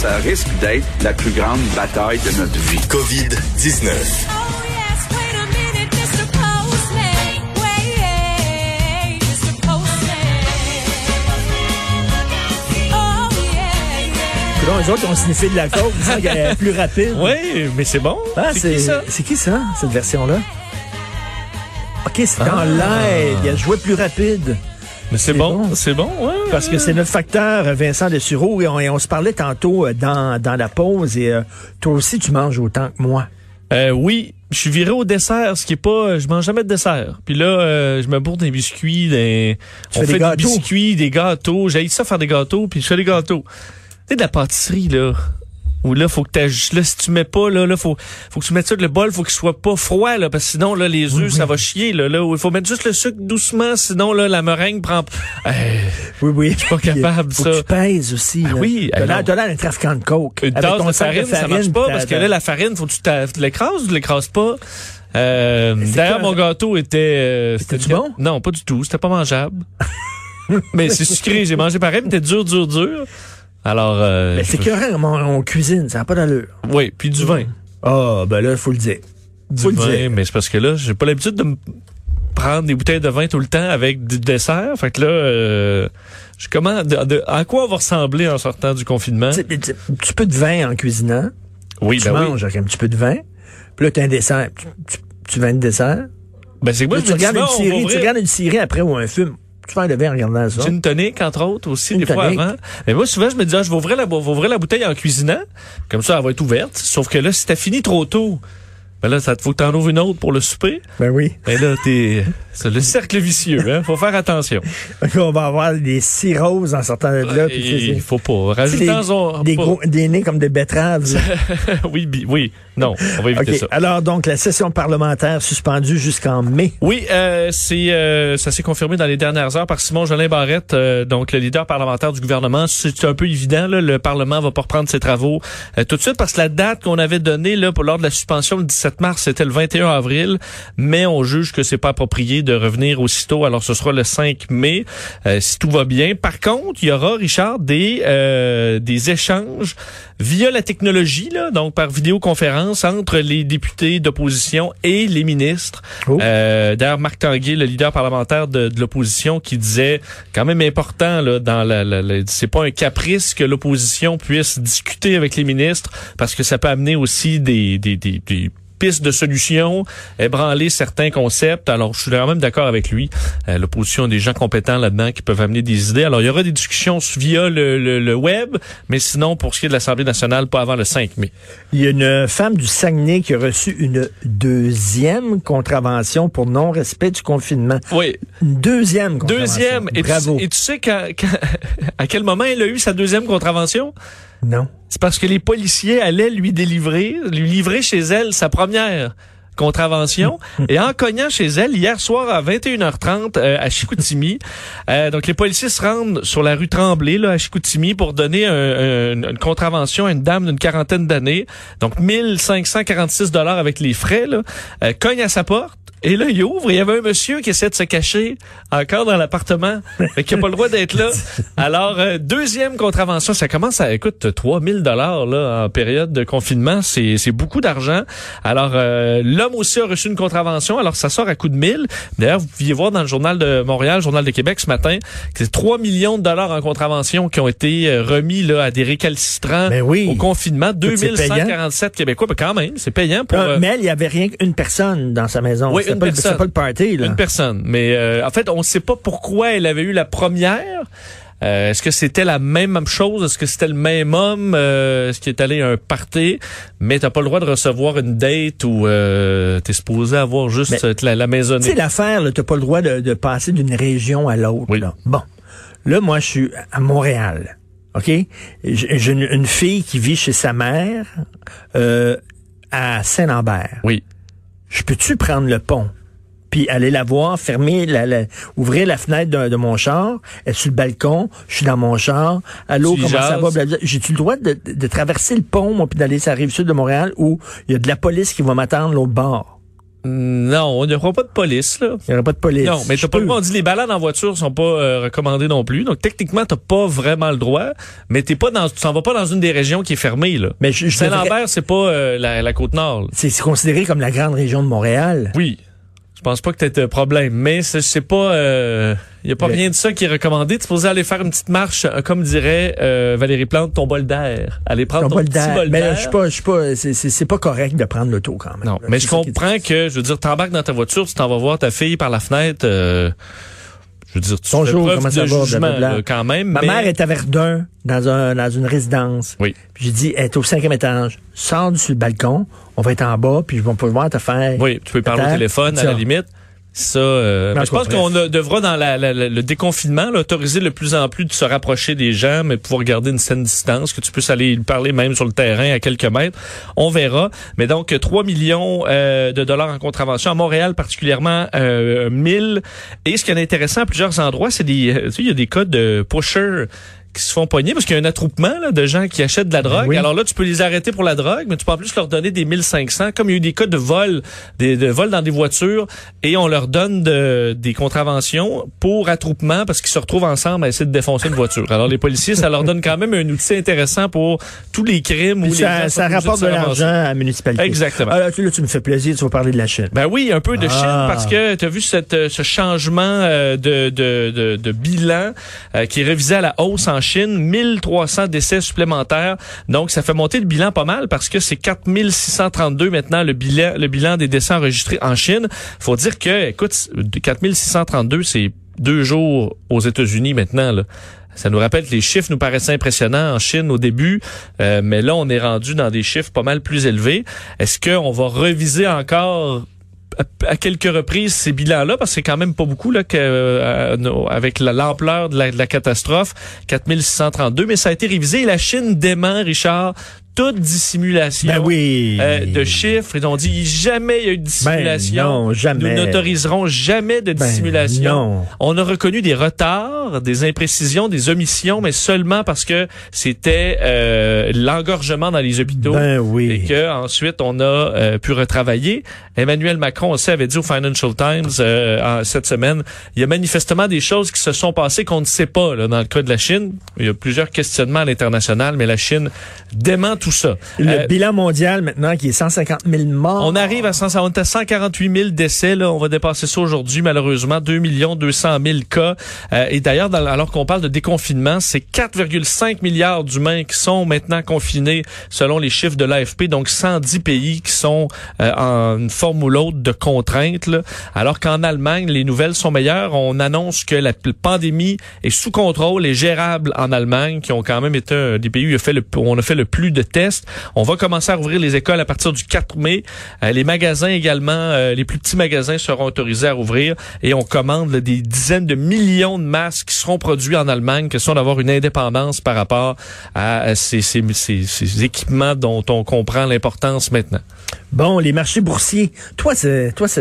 Ça risque d'être la plus grande bataille de notre vie. COVID-19. Non, les autres ont sniffé de la coke, disant qu'elle est plus rapide. Oui, mais c'est bon. Ah, c'est qui ça? C'est qui ça, cette version-là? OK, c'est dans Ah. l'aide. Il a joué plus rapide. Mais c'est bon, bon. c'est bon, ouais. Parce que c'est notre facteur, Vincent Dessureau, et on, et on se parlait tantôt euh, dans, dans la pause, et euh, toi aussi, tu manges autant que moi. Euh, oui, je suis viré au dessert, ce qui est pas, je mange jamais de dessert. Puis là, euh, je me bourre des biscuits, des, Tu on fait des biscuits, des gâteaux. J'ai ça faire des gâteaux, puis je fais des gâteaux. Tu sais, de la pâtisserie là. Où là, faut que t'aj- là, si tu mets pas, là, là, faut, faut que tu mettes ça, le bol, faut qu'il soit pas froid, là, parce que sinon, là, les œufs, ça va chier, là, là, il faut mettre juste le sucre doucement, sinon, là, la meringue prend, Euh, Oui, oui. Je pas capable, faut ça. Que tu pèses aussi. là. oui, T'as l'air d'un trafiquant de coke. Une tasse ton de sac farine, ça marche pas, parce que là, la farine, faut que tu tu l'écrases ou tu l'écrases pas? Euh, D'ailleurs, mon gâteau était... Euh, c'était- bon? Non, pas du tout. C'était pas mangeable. mais c'est sucré. J'ai mangé pareil, mais c'était dur, dur, dur. Alors... Euh, Mais c'est je- que on, on cuisine, ça n'a pas d'allure. Oui, puis du vin. Ah, ben là, il faut le dire. Du Faut le dire. mais c'est parce que là, j'ai pas l'habitude de me prendre des bouteilles de vin tout le temps avec du dessert. Fait que là, euh, je de- de- à quoi on va ressembler en sortant du confinement? Tu sais, tu- Un petit peu de vin en cuisinant. Oui, tu ben oui. manges avec un petit peu de vin. Puis là, tu as un dessert. Tu, tu, tu vins de dessert. Ben c'est moi, Là, tu regardes une série, tu regardes une série après ou un film. Tu fais regardant ça. Gin tonic, entre autres, aussi, des fois avant. Mais moi, souvent, je me dis, ah, je vais ouvrir la, bo- vais ouvrir la bouteille en cuisinant. Comme ça, elle va être ouverte. Sauf que là, si t'as fini trop tôt, ben là, ça te faut que t'en ouvres une autre pour le souper. Ben oui. Ben là, t'es, c'est le cercle vicieux, hein. Faut faire attention. On va avoir des cirrhoses en sortant de là. Il faut pas. des, Rajoutons des, pas- gros, des nez comme des betteraves. oui, bi- oui. Non, on va éviter ça. Alors, donc, la session parlementaire suspendue jusqu'en mai. Oui, euh, c'est euh, ça s'est confirmé dans les dernières heures par Simon Jolin Barrette, euh, donc le leader parlementaire du gouvernement. C'est un peu évident, là, le Parlement va pas reprendre ses travaux euh, tout de suite parce que la date qu'on avait donnée là pour lors de la suspension le 17 mars, c'était le 21 avril, mais on juge que c'est pas approprié de revenir aussitôt. Alors ce sera le 5 mai euh, si tout va bien. Par contre, il y aura Richard des euh, des échanges via la technologie là, donc par vidéoconférence entre les députés d'opposition et les ministres. Oh. Euh, D'ailleurs, Marc Tanguay, le leader parlementaire de, de l'opposition, qui disait quand même important là dans la, la- la- c'est pas un caprice que l'opposition puisse discuter avec les ministres parce que ça peut amener aussi des des, des, des pistes de solutions, ébranler certains concepts. Alors, je suis quand même d'accord avec lui. Euh, L'opposition a des gens compétents là-dedans qui peuvent amener des idées. Alors, il y aura des discussions via le, le, le web, mais sinon, pour ce qui est de l'Assemblée nationale, pas avant le 5 mai. Il y a une femme du Saguenay qui a reçu une deuxième contravention pour non-respect du confinement. Oui, Une deuxième contravention. deuxième. Et tu, Bravo. et tu sais quand- à quel moment elle a eu sa deuxième contravention? Non. C'est parce que les policiers allaient lui délivrer, lui livrer chez elle sa première contravention. et en cognant chez elle hier soir à 21h30 euh, à Chicoutimi, euh, donc les policiers se rendent sur la rue Tremblay là, à Chicoutimi pour donner un- un- une contravention à une dame d'une quarantaine d'années. Donc 1546 dollars avec les frais. Là, euh, cogne à sa porte. Et là, il ouvre, et il y avait un monsieur qui essaie de se cacher encore dans l'appartement, mais qui n'a pas le droit d'être là. Alors, euh, deuxième contravention, ça commence à, écoute, 3000 dollars là en période de confinement, c'est c'est beaucoup d'argent. Alors, euh, l'homme aussi a reçu une contravention, alors ça sort à coup de 1000. D'ailleurs, vous pouviez voir dans le journal de Montréal, le journal de Québec ce matin, que c'est 3 millions de dollars en contravention qui ont été euh, remis là à des récalcitrants Ben oui. au confinement. Écoute, c'est 2147 Québécois, mais quand même, c'est payant pour... Euh, mais il n'y avait rien qu'une personne dans sa maison. Oui, une pas, personne. c'était pas le party, là. Une personne. Mais euh, en fait, on ne sait pas pourquoi elle avait eu la première. Euh, Est-ce que c'était la même chose? Est-ce que c'était le même homme? Euh, Est-ce qu'il est allé à un party? Mais t'as pas le droit de recevoir une date ou euh, t'es supposé avoir juste Mais- la, la maisonnée. sais, l'affaire, t'as pas le droit de, de passer d'une région à l'autre. Oui. là. Bon. Là, moi, je suis à Montréal. OK? J'ai une fille qui vit chez sa mère euh, à Saint-Lambert. Oui. Je peux-tu prendre le pont? Puis aller la voir, fermer, la, la- ouvrir la fenêtre de, de mon char, être sur le balcon, je suis dans mon char, allô, comment ça va? J'ai-tu le droit de, de- de traverser le pont, moi, puis d'aller sur la rive sud de Montréal où il y a de la police qui va m'attendre l'autre bord? Non, on n'y aura pas de police, là. Il n'y aura pas de police. Non, mais t'as pas le droit. On dit les balades en voiture sont pas euh, recommandées non plus. Donc, techniquement, t'as pas vraiment le droit. Mais t'es pas dans, tu s'en vas pas dans une des régions qui est fermée, là. Mais je, je devrais- Saint-Lambert, c'est pas euh, la, la côte nord. là. c'est c'est considéré comme la grande région de Montréal. Oui. Je pense pas que t'aies de problème. Mais c'est c'est pas, il y a pas Mais- rien de ça qui est recommandé. Tu supposé aller faire une petite marche, euh, comme dirait euh, Valérie Plante, ton bol d'air. Aller prendre Ton ton, bol petit d'air. bol Mais d'air. je suis pas, je suis pas, c'est- pas correct de prendre l'auto quand même. Non, là. mais je comprends que, je veux dire, t'embarques dans ta voiture, tu t'en vas voir ta fille par la fenêtre. euh, je veux dire, tu Bonjour, fais comment ça va, jugement blablabla. là, quand même. Ma mais- mère est à Verdun, dans, un, dans une résidence. Oui. Puis j'ai dit, elle est au cinquième étage. Sors le balcon, on va être en bas, puis je vais pouvoir te faire. Oui, tu peux parler au téléphone à la limite. Ça, euh, je pense qu'on devra dans la- la- la- le déconfinement là, autoriser de plus en plus de se rapprocher des gens, mais pouvoir garder une saine distance, que tu puisses aller parler même sur le terrain à quelques mètres. On verra. Mais donc 3 millions euh, de dollars en contravention à Montréal particulièrement euh, 1000. Et ce qui est intéressant à plusieurs endroits, c'est des, euh, tu sais, il y a des cas de pushers qui se font pogner parce qu'il y a un attroupement là, de gens qui achètent de la drogue. oui. Alors là, tu peux les arrêter pour la drogue, mais tu peux en plus leur donner des 1500. Comme il y a eu des cas de vol, des, de vol dans des voitures, et on leur donne de- des contraventions pour attroupement parce qu'ils se retrouvent ensemble à essayer de défoncer une voiture. Alors les policiers, ça leur donne quand même un outil intéressant pour tous les crimes où les ça, sont ça rapporte de l'argent à la municipalité. Exactement. Ah, là, tu, là, tu me fais plaisir, tu vas parler de la Chine. Ben oui, un peu de Ah. Chine parce que tu as vu cette, euh, ce changement euh, de, de, de, de bilan euh, qui est révisé à la hausse en Chine, 1300 décès supplémentaires. Donc ça fait monter le bilan pas mal parce que c'est 4632 maintenant le bilan le bilan des décès enregistrés en Chine. Faut dire que écoute 4632 c'est deux jours aux États-Unis maintenant là. Ça nous rappelle que les chiffres nous paraissaient impressionnants en Chine au début, euh, mais là, on est rendu dans des chiffres pas mal plus élevés. Est-ce qu'on va reviser encore à- quelques reprises ces bilans-là, parce que c'est quand même pas beaucoup là, que, euh, avec la- l'ampleur de la, de la catastrophe, 4632, mais ça a été révisé. Et la Chine dément, Richard, toute dissimulation Ben oui. euh, de chiffres. Ils ont dit jamais il y a eu de dissimulation. Ben non, jamais. Nous n'autoriserons jamais de Ben dissimulation. non. On a reconnu des retards, des imprécisions, des omissions, mais seulement parce que c'était euh, l'engorgement dans les hôpitaux. Ben Et oui. que ensuite on a euh, pu retravailler. Emmanuel Macron aussi avait dit au Financial Times euh, en- cette semaine, il y a manifestement des choses qui se sont passées qu'on ne sait pas là, dans le cas de la Chine. Il y a plusieurs questionnements à l'international, mais la Chine dément tout ça. Le Euh, bilan mondial maintenant qui est 150 000 morts. on arrive à 100, on est à 148 000 décès. Là. On va dépasser ça aujourd'hui, malheureusement. 2 200 000 cas. Euh, et d'ailleurs, alors qu'on parle de déconfinement, c'est 4,5 milliards d'humains qui sont maintenant confinés selon les chiffres de l'AFP. Donc, 110 pays qui sont euh, en une forme ou l'autre de contraintes. là. Alors qu'en Allemagne, les nouvelles sont meilleures. On annonce que la pandémie est sous contrôle et gérable en Allemagne, qui ont quand même été un des pays où il a fait le- où on a fait le plus de tests. On va commencer à rouvrir les écoles à partir du 4 mai. Euh, les magasins également, euh, les plus petits magasins seront autorisés à rouvrir et on commande là, des dizaines de millions de masques qui seront produits en Allemagne, question d'avoir une indépendance par rapport à euh, ces, ces, ces- ces équipements dont on comprend l'importance maintenant. Bon, les marchés boursiers. Toi, ça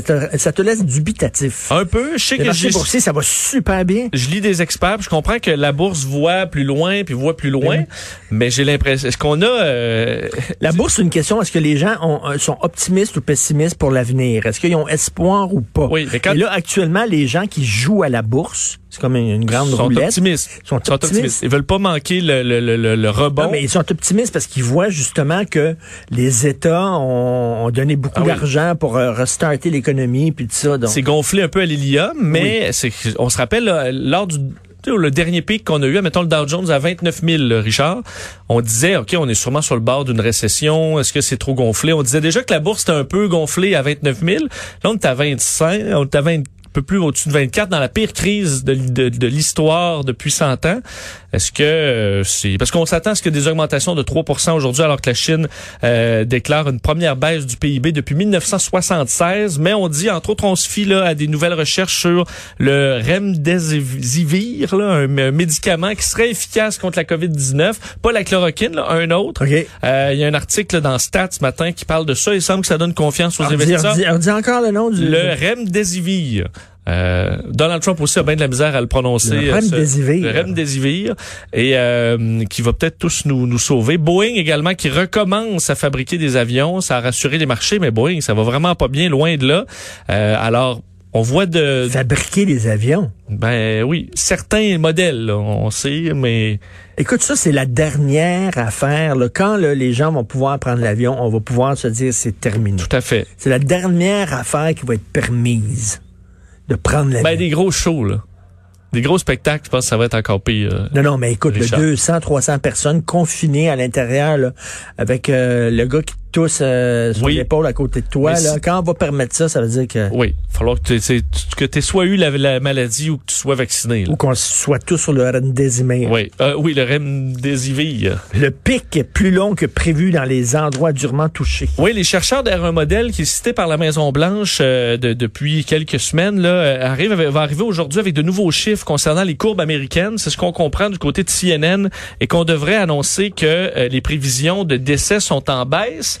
te, ça te laisse dubitatif. Un peu, je sais les que marchés boursiers, ça va super bien. je lis des experts, puis je comprends que la bourse voit plus loin, puis voit plus loin, Mhm. mais j'ai l'impression, est-ce qu'on a... euh, La bourse, c'est une question. Est-ce que les gens ont- euh, sont optimistes ou pessimistes pour l'avenir? Est-ce qu'ils ont espoir ou pas? Oui, mais quand- Et là, actuellement, les gens qui jouent à la bourse, c'est comme une, grande sont roulette. optimistes. Ils sont optimistes. Ils veulent pas manquer le, le, le, le- le rebond. Non, mais ils sont optimistes parce qu'ils voient justement que les États ont, ont donné beaucoup Ah oui. d'argent pour euh, restarter l'économie puis tout ça. Donc, C'est gonflé un peu à l'hélium, mais on se rappelle, là, lors du le dernier pic qu'on a eu, mettons le Dow Jones à 29 000, là, Richard, on disait, OK, on est sûrement sur le bord d'une récession. Est-ce que c'est trop gonflé? On disait déjà que la bourse était un peu gonflée à 29 000. Là, on est à 25, on est à 20, un peu plus au-dessus de 24 dans la pire crise de, de, de l'histoire depuis 100 ans. Est-ce que euh, c'est parce qu'on s'attend à ce que des augmentations de 3% aujourd'hui alors que la Chine euh, déclare une première baisse du PIB depuis 1976, mais on dit entre autres on se fie là à des nouvelles recherches sur le remdesivir, là, un, un médicament qui serait efficace contre la COVID-19, pas la chloroquine, là, un autre. OK. Euh, Il y a un article là, dans Stats ce matin qui parle de ça. Il semble que ça donne confiance aux On dit, investisseurs. on dit- on dit encore le nom du... Le remdesivir. Euh, Donald Trump aussi a bien de la misère à le prononcer. Le euh, remdesivir. Le remdesivir. Et euh, qui va peut-être tous nous, nous sauver. Boeing également qui recommence à fabriquer des avions. Ça a rassuré les marchés, mais Boeing, ça va vraiment pas bien, loin de là. Euh, alors, on voit de... Fabriquer des avions. Ben oui, certains modèles, là, on sait, mais... Écoute, ça, c'est la dernière affaire. là. Quand là, les gens vont pouvoir prendre l'avion, on va pouvoir se dire c'est terminé. Tout à fait. C'est la dernière affaire qui va être permise de prendre l'avion. Ben, des gros shows, là. Des gros spectacles, je pense que ça va être encore pire. euh. Non, non, mais écoute, le Richard. 200, 300 personnes confinées à l'intérieur, avec euh, le gars qui te tousse euh, sur Oui. l'épaule à côté de toi. Là, quand on va permettre ça, ça veut dire que Oui, il va falloir que tu que tu soit eu la, la maladie ou que tu sois vacciné. là. ou qu'on soit tous sur le remdesivir. Oui, euh, oui, le remdesivir. Le pic est plus long que prévu dans les endroits durement touchés. Oui, les chercheurs d'un modèle qui est cité par la Maison Blanche euh, de- depuis quelques semaines là, euh, arrive, va arriver aujourd'hui avec de nouveaux chiffres concernant les courbes américaines. C'est ce qu'on comprend du côté de CNN et qu'on devrait annoncer que les prévisions de décès sont en baisse.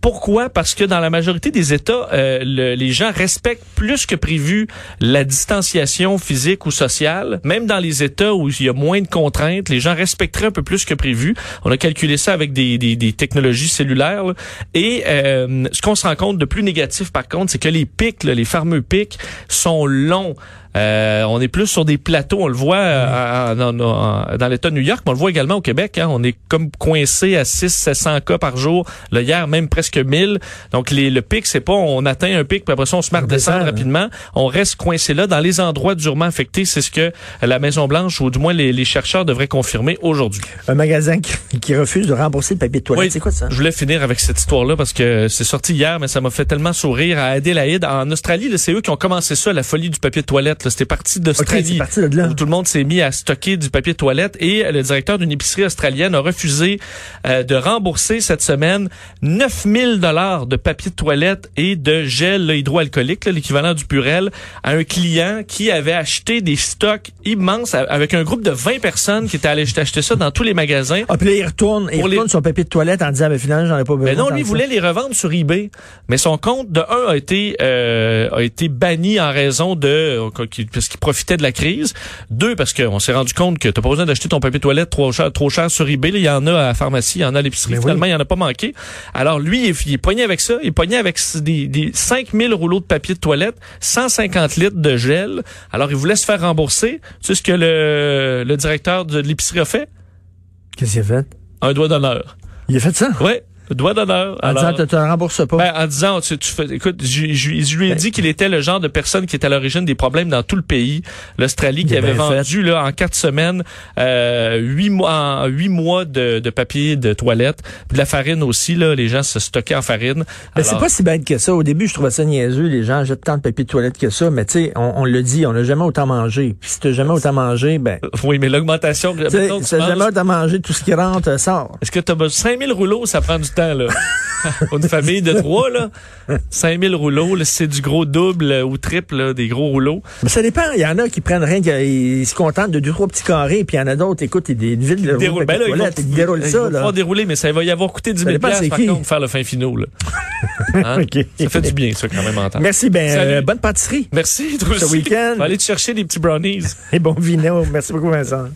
Pourquoi? Parce que dans la majorité des États, euh, le- les gens respectent plus que prévu la distanciation physique ou sociale. Même dans les États où il y a moins de contraintes, les gens respecteraient un peu plus que prévu. On a calculé ça avec des, des, des technologies cellulaires. là. Et euh, ce qu'on se rend compte de plus négatif, par contre, c'est que les pics, là, les fameux pics, sont longs. Euh, on est plus sur des plateaux, on le voit euh, en- en- en- dans l'État de New York, mais on le voit également au Québec. hein. on est comme coincé à 600-700 cas par jour. Là, hier, même presque 1000. Donc, les, le pic, c'est pas on atteint un pic, puis après ça, on se redescendre descend, hein. rapidement. On reste coincé là dans les endroits durement affectés. C'est ce que la Maison-Blanche, ou du moins les, les chercheurs, devraient confirmer aujourd'hui. Un magasin qui, qui refuse de rembourser le papier de toilette. Oui. C'est quoi ça? Je voulais finir avec cette histoire-là parce que c'est sorti hier, mais ça m'a fait tellement sourire. À Adélaïde, en Australie, c'est eux qui ont commencé ça, la folie du papier de toilette. C'était parti d'Australie. parti de là. où tout le monde s'est mis à stocker du papier de toilette et le directeur d'une épicerie australienne a refusé euh, de rembourser cette semaine 9000 dollars de papier de toilette et de gel là, hydroalcoolique, l'équivalent du Purel, à un client qui avait acheté des stocks immenses avec un groupe de 20 personnes qui étaient allés acheter ça dans tous les magasins. Ah, puis là, il retourne, il les- retourne son papier de toilette en disant, ben, finalement, j'en ai pas besoin. Mais non, tant lui voulait les revendre sur eBay, mais son compte de un a été euh, a été banni en raison de euh, parce qu'il profitait de la crise. Deux parce qu'on s'est rendu compte que t'as pas besoin d'acheter ton papier de toilette trop cher, trop cher sur eBay. Là, Il y en a à la pharmacie, il y en a à l'épicerie. Mais oui. Finalement, il y en a pas manqué. Alors lui, il est, il est pogné avec ça. Il est pogné avec des, des 5000 rouleaux de papier de toilette, 150 litres de gel. Alors il voulait se faire rembourser. Tu sais ce que le, le directeur de l'épicerie a fait? Qu'est-ce qu'il a fait? Un doigt d'honneur. Il a fait ça? Ouais, doigt d'honneur. En Alors- disant, tu te rembourses pas. ben, en disant, tu, tu fais, écoute, je, je- je lui ai dit qu'il était le genre de personne qui est à l'origine des problèmes dans tout le pays. L'Australie qui avait vendu là en quatre semaines euh, huit mois, en huit mois de, de papier de toilette, puis de la farine aussi là. Les gens se stockaient en farine. Ben, c'est pas si bête que ça. Au début, je trouvais ça niaiseux. Les gens jettent tant de papier de toilette que ça. Mais tu sais, on, on le dit, on n'a jamais autant mangé. Puis si t'as jamais autant mangé, ben, oui, mais l'augmentation. si t'as jamais autant mangé, tout ce qui rentre euh, sort. Est-ce que tu as besoin 5000 rouleaux, ça prend du temps là. Pour une famille de trois là, 5000 rouleaux, là, c'est du gros double ou triple là, des gros rouleaux. Mais ça dépend. Il y en a qui prennent rien, qui ils se contentent de deux, trois petits carrés. Puis il y en a d'autres, écoute, ils ville de déroule. Ben là, ils, vont, ils déroulent ils ça, vont là. dérouler, mais ça va y avoir coûté 10 Ça 000 dépend piastres, c'est par contre, faire le fin finaux. Là. Hein? OK. Ça fait du bien, ça, quand même, entendre. Merci. Ben, euh, bonne pâtisserie Merci, toi ce week-end. Va aller te chercher des petits brownies. et bon vino. Merci beaucoup, Vincent.